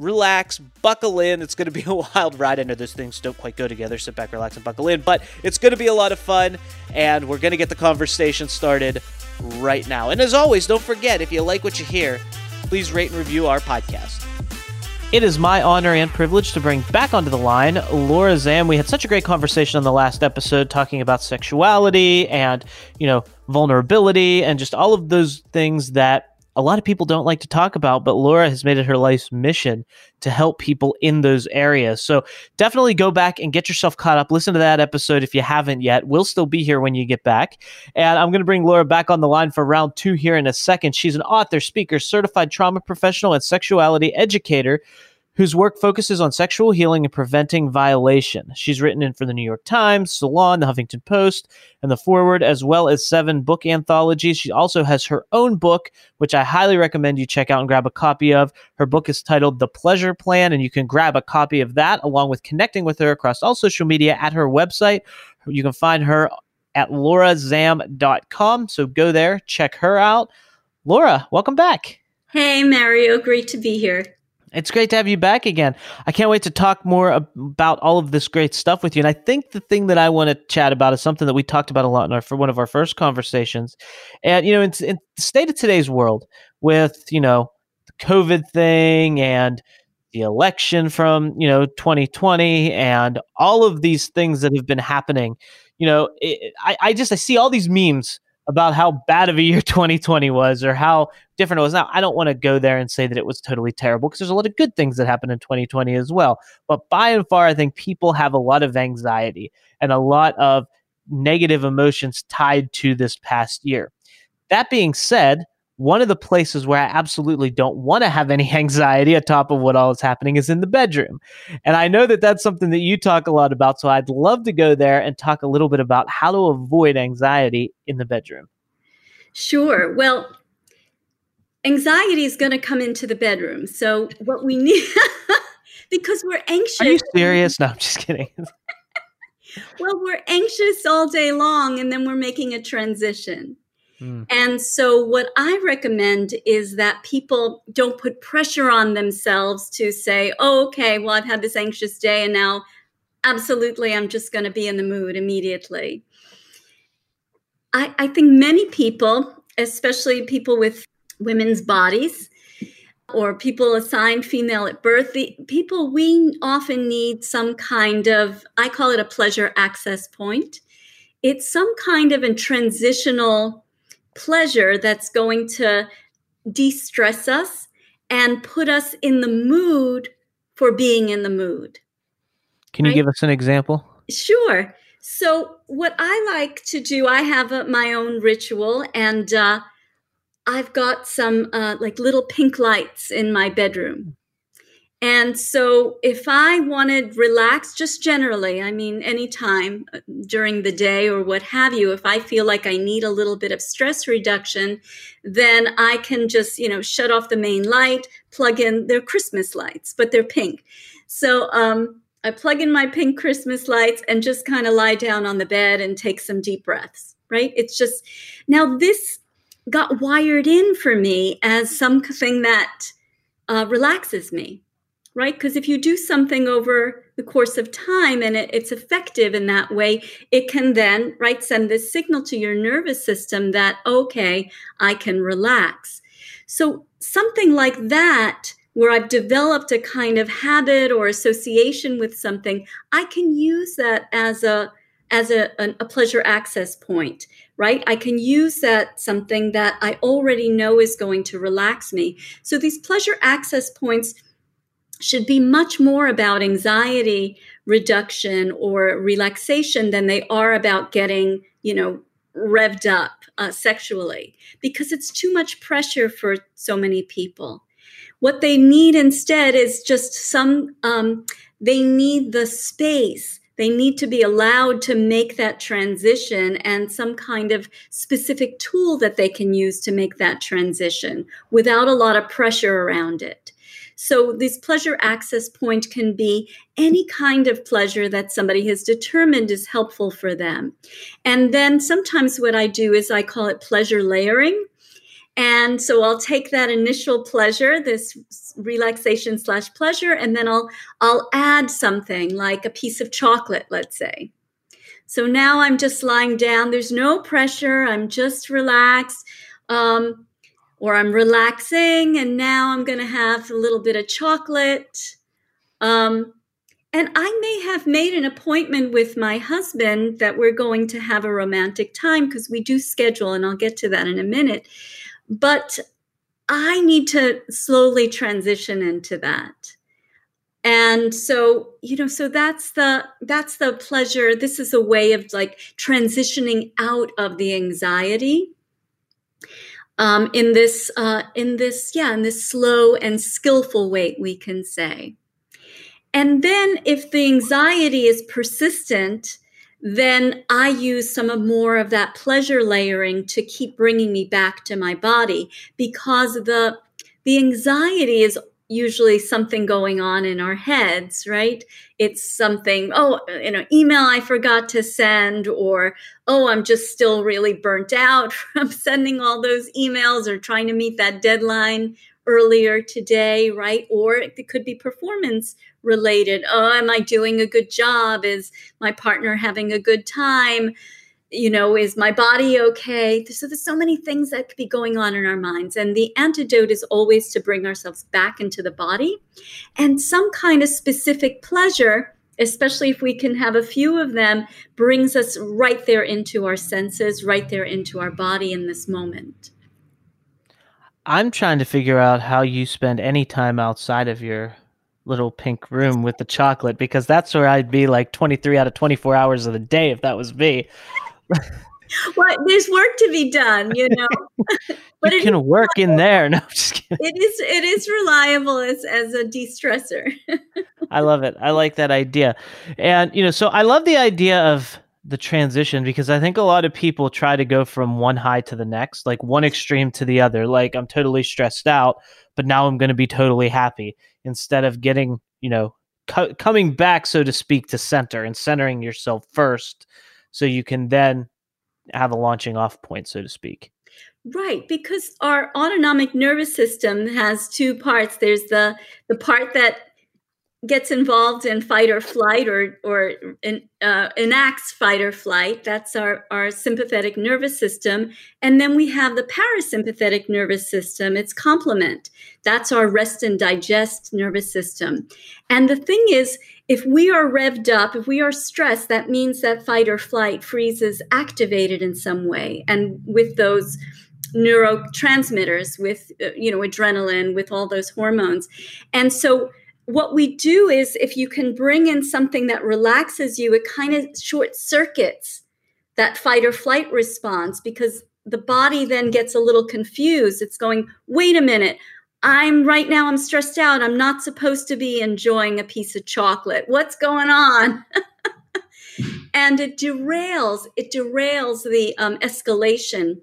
relax, buckle in. It's going to be a wild ride. I know those things don't quite go together. Sit back, relax, and buckle in, but it's going to be a lot of fun, and we're going to get the conversation started right now. And as always, don't forget if you like what you hear, please rate and review our podcast. It is my honor and privilege to bring back onto the line Laura Zam. We had such a great conversation on the last episode talking about sexuality and, you know, vulnerability and just all of those things that a lot of people don't like to talk about, but Laura has made it her life's mission to help people in those areas. So definitely go back and get yourself caught up. Listen to that episode if you haven't yet. We'll still be here when you get back. And I'm going to bring Laura back on the line for round two here in a second. She's an author, speaker, certified trauma professional, and sexuality educator whose work focuses on sexual healing and preventing violation. She's written in for the New York Times, Salon, the Huffington Post, and the Forward, as well as seven book anthologies. She also has her own book, which I highly recommend you check out and grab a copy of. Her book is titled The Pleasure Plan, and you can grab a copy of that along with connecting with her across all social media at her website. You can find her at laurazam.com. So go there, check her out. Laura, welcome back. Hey, Mario. Great to be here. It's great to have you back again. I can't wait to talk more about all of this great stuff with you. And I think the thing that I want to chat about is something that we talked about a lot in our for one of our first conversations. And you know, in, in the state of today's world, with you know the COVID thing and the election from you know 2020 and all of these things that have been happening, you know, it, I, I just I see all these memes about how bad of a year 2020 was or how different it was. Now, I don't want to go there and say that it was totally terrible because there's a lot of good things that happened in 2020 as well. But by and far, I think people have a lot of anxiety and a lot of negative emotions tied to this past year. That being said, one of the places where I absolutely don't want to have any anxiety atop of what all is happening is in the bedroom. And I know that that's something that you talk a lot about. So I'd love to go there and talk a little bit about how to avoid anxiety in the bedroom. Sure. Well, anxiety is going to come into the bedroom. So what we need, because we're anxious. Are you serious? No, I'm just kidding. well, we're anxious all day long and then we're making a transition. Mm. And so, what I recommend is that people don't put pressure on themselves to say, oh, okay, well, I've had this anxious day and now absolutely I'm just going to be in the mood immediately. I, I think many people, especially people with women's bodies, or people assigned female at birth, the people we often need some kind of, I call it a pleasure access point. It's some kind of a transitional pleasure that's going to de stress us and put us in the mood for being in the mood. Can you right? give us an example? Sure. So, what I like to do, I have a, my own ritual, and uh, I've got some uh, like little pink lights in my bedroom. And so, if I wanted relax, just generally, I mean, anytime uh, during the day or what have you, if I feel like I need a little bit of stress reduction, then I can just, you know, shut off the main light, plug in their Christmas lights, but they're pink. So, um, I plug in my pink Christmas lights and just kind of lie down on the bed and take some deep breaths, right? It's just now this got wired in for me as something that uh, relaxes me right? Because if you do something over the course of time and it, it's effective in that way, it can then, right, send this signal to your nervous system that, okay, I can relax. So something like that, where I've developed a kind of habit or association with something, I can use that as a as a, a, a pleasure access point, right? I can use that something that I already know is going to relax me. So these pleasure access points should be much more about anxiety reduction or relaxation than they are about getting, you know, revved up uh, sexually because it's too much pressure for so many people. What they need instead is just some, um, they need the space. They need to be allowed to make that transition and some kind of specific tool that they can use to make that transition without a lot of pressure around it. So, this pleasure access point can be any kind of pleasure that somebody has determined is helpful for them. And then sometimes what I do is I call it pleasure layering. And so I'll take that initial pleasure, this relaxation slash pleasure, and then I'll I'll add something like a piece of chocolate, let's say. So now I'm just lying down. There's no pressure. I'm just relaxed. Um, or I'm relaxing and now I'm going to have a little bit of chocolate. Um, and I may have made an appointment with my husband that we're going to have a romantic time because we do schedule, and I'll get to that in a minute. But I need to slowly transition into that. And so, you know, so that's the that's the pleasure. This is a way of like transitioning out of the anxiety um, in this uh, in this yeah in this slow and skillful way we can say. And then if the anxiety is persistent then i use some of more of that pleasure layering to keep bringing me back to my body because the the anxiety is usually something going on in our heads, right? It's something, oh, you know, email I forgot to send, or oh, I'm just still really burnt out from sending all those emails or trying to meet that deadline earlier today, right? Or it could be performance related. Oh, am I doing a good job? Is my partner having a good time? You know, is my body okay? So there's so many things that could be going on in our minds. And the antidote is always to bring ourselves back into the body and some kind of specific pleasure, especially if we can have a few of them, brings us right there into our senses, right there into our body in this moment. I'm trying to figure out how you spend any time outside of your little pink room with the chocolate because that's where I'd be like 23 out of 24 hours of the day if that was me well, there's work to be done, you know. but you can work in there. No, just kidding. It is it is reliable as as a de-stressor. I love it. I like that idea. And you know, so I love the idea of the transition because I think a lot of people try to go from one high to the next, like one extreme to the other. Like I'm totally stressed out, but now I'm going to be totally happy instead of getting, you know, co- coming back so to speak to center and centering yourself first so you can then have a launching off point, so to speak. Right, because our autonomic nervous system has two parts. There's the the part that gets involved in fight or flight or or in, uh, enacts fight or flight that's our our sympathetic nervous system and then we have the parasympathetic nervous system its complement that's our rest and digest nervous system and the thing is if we are revved up, if we are stressed, that means that fight or flight freeze is activated in some way. And with those neurotransmitters, with, uh, you know, adrenaline, with all those hormones. And so what we do is if you can bring in something that relaxes you, it kind of short circuits that fight or flight response because the body then gets a little confused. It's going, wait a minute, I'm right now, I'm stressed out. I'm not supposed to be enjoying a piece of chocolate. What's going on? and it derails, it derails the um, escalation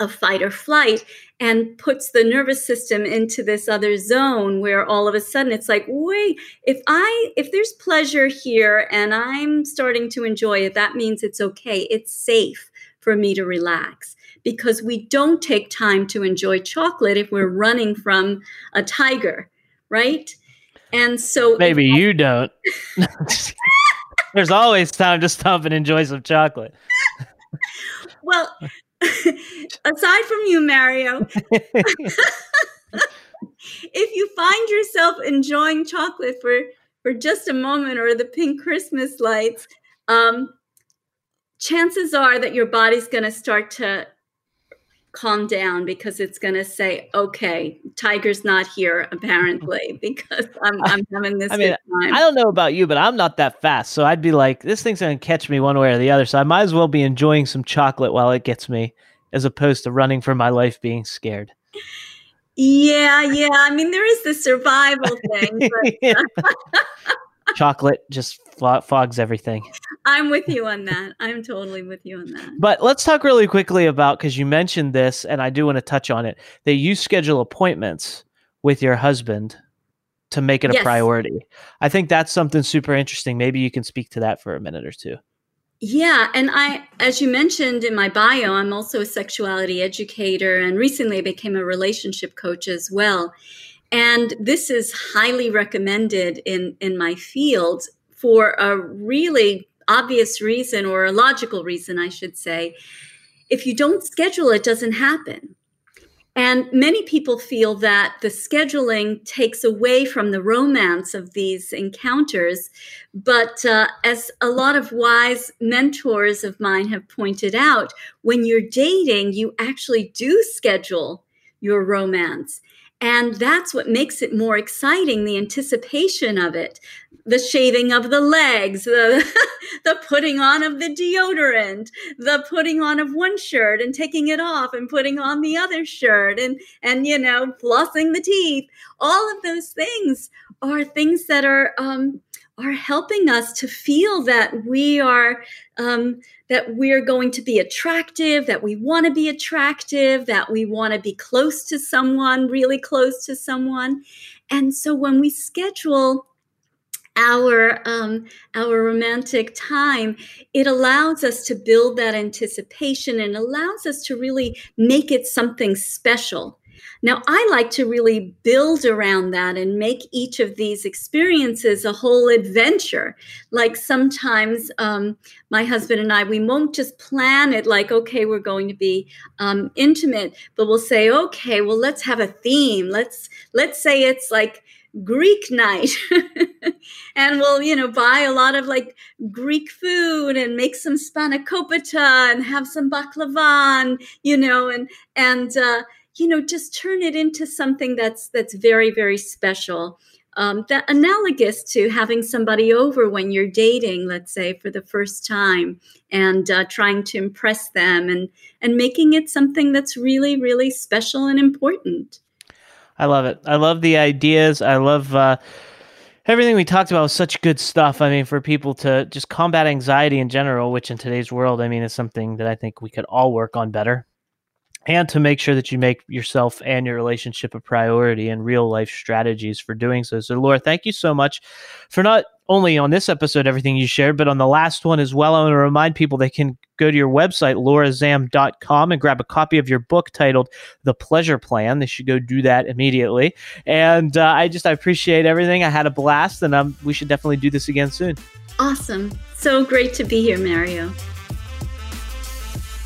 of fight or flight and puts the nervous system into this other zone where all of a sudden it's like wait if i if there's pleasure here and i'm starting to enjoy it that means it's okay it's safe for me to relax because we don't take time to enjoy chocolate if we're running from a tiger, right? And so maybe you don't. There's always time to stop and enjoy some chocolate. well, aside from you, Mario, if you find yourself enjoying chocolate for for just a moment or the pink Christmas lights, um, chances are that your body's going to start to calm down because it's going to say, okay, Tiger's not here apparently because I'm, I'm having this I mean, time. I don't know about you, but I'm not that fast. So I'd be like, this thing's going to catch me one way or the other. So I might as well be enjoying some chocolate while it gets me as opposed to running for my life being scared. Yeah, yeah. I mean, there is the survival thing. But, chocolate just fogs everything. I'm with you on that. I'm totally with you on that. But let's talk really quickly about because you mentioned this, and I do want to touch on it. That you schedule appointments with your husband to make it a yes. priority. I think that's something super interesting. Maybe you can speak to that for a minute or two. Yeah, and I, as you mentioned in my bio, I'm also a sexuality educator, and recently I became a relationship coach as well. And this is highly recommended in, in my field for a really obvious reason or a logical reason, I should say. If you don't schedule, it doesn't happen. And many people feel that the scheduling takes away from the romance of these encounters. But uh, as a lot of wise mentors of mine have pointed out, when you're dating, you actually do schedule your romance. And that's what makes it more exciting the anticipation of it, the shaving of the legs, the, the putting on of the deodorant, the putting on of one shirt and taking it off and putting on the other shirt and, and you know, flossing the teeth. All of those things are things that are um, are helping us to feel that we are um, that we're going to be attractive that we want to be attractive that we want to be close to someone really close to someone. And so when we schedule our um, our romantic time it allows us to build that anticipation and allows us to really make it something special now, I like to really build around that and make each of these experiences a whole adventure. Like sometimes um, my husband and I, we won't just plan it like, okay, we're going to be um, intimate, but we'll say, okay, well, let's have a theme. Let's let's say it's like Greek night. and we'll, you know, buy a lot of like Greek food and make some spanakopita and have some baklava, and, you know, and, and, uh, you know just turn it into something that's that's very very special. Um, that analogous to having somebody over when you're dating let's say for the first time and uh, trying to impress them and and making it something that's really really special and important. I love it. I love the ideas. I love uh, everything we talked about was such good stuff. I mean, for people to just combat anxiety in general, which in today's world, I mean, is something that I think we could all work on better and to make sure that you make yourself and your relationship a priority and real life strategies for doing so. So, Laura, thank you so much for not only on this episode, everything you shared, but on the last one as well. I want to remind people they can go to your website, laurazam.com, and grab a copy of your book titled The Pleasure Plan. They should go do that immediately. And uh, I just, I appreciate everything. I had a blast, and um, we should definitely do this again soon. Awesome. So great to be here, Mario.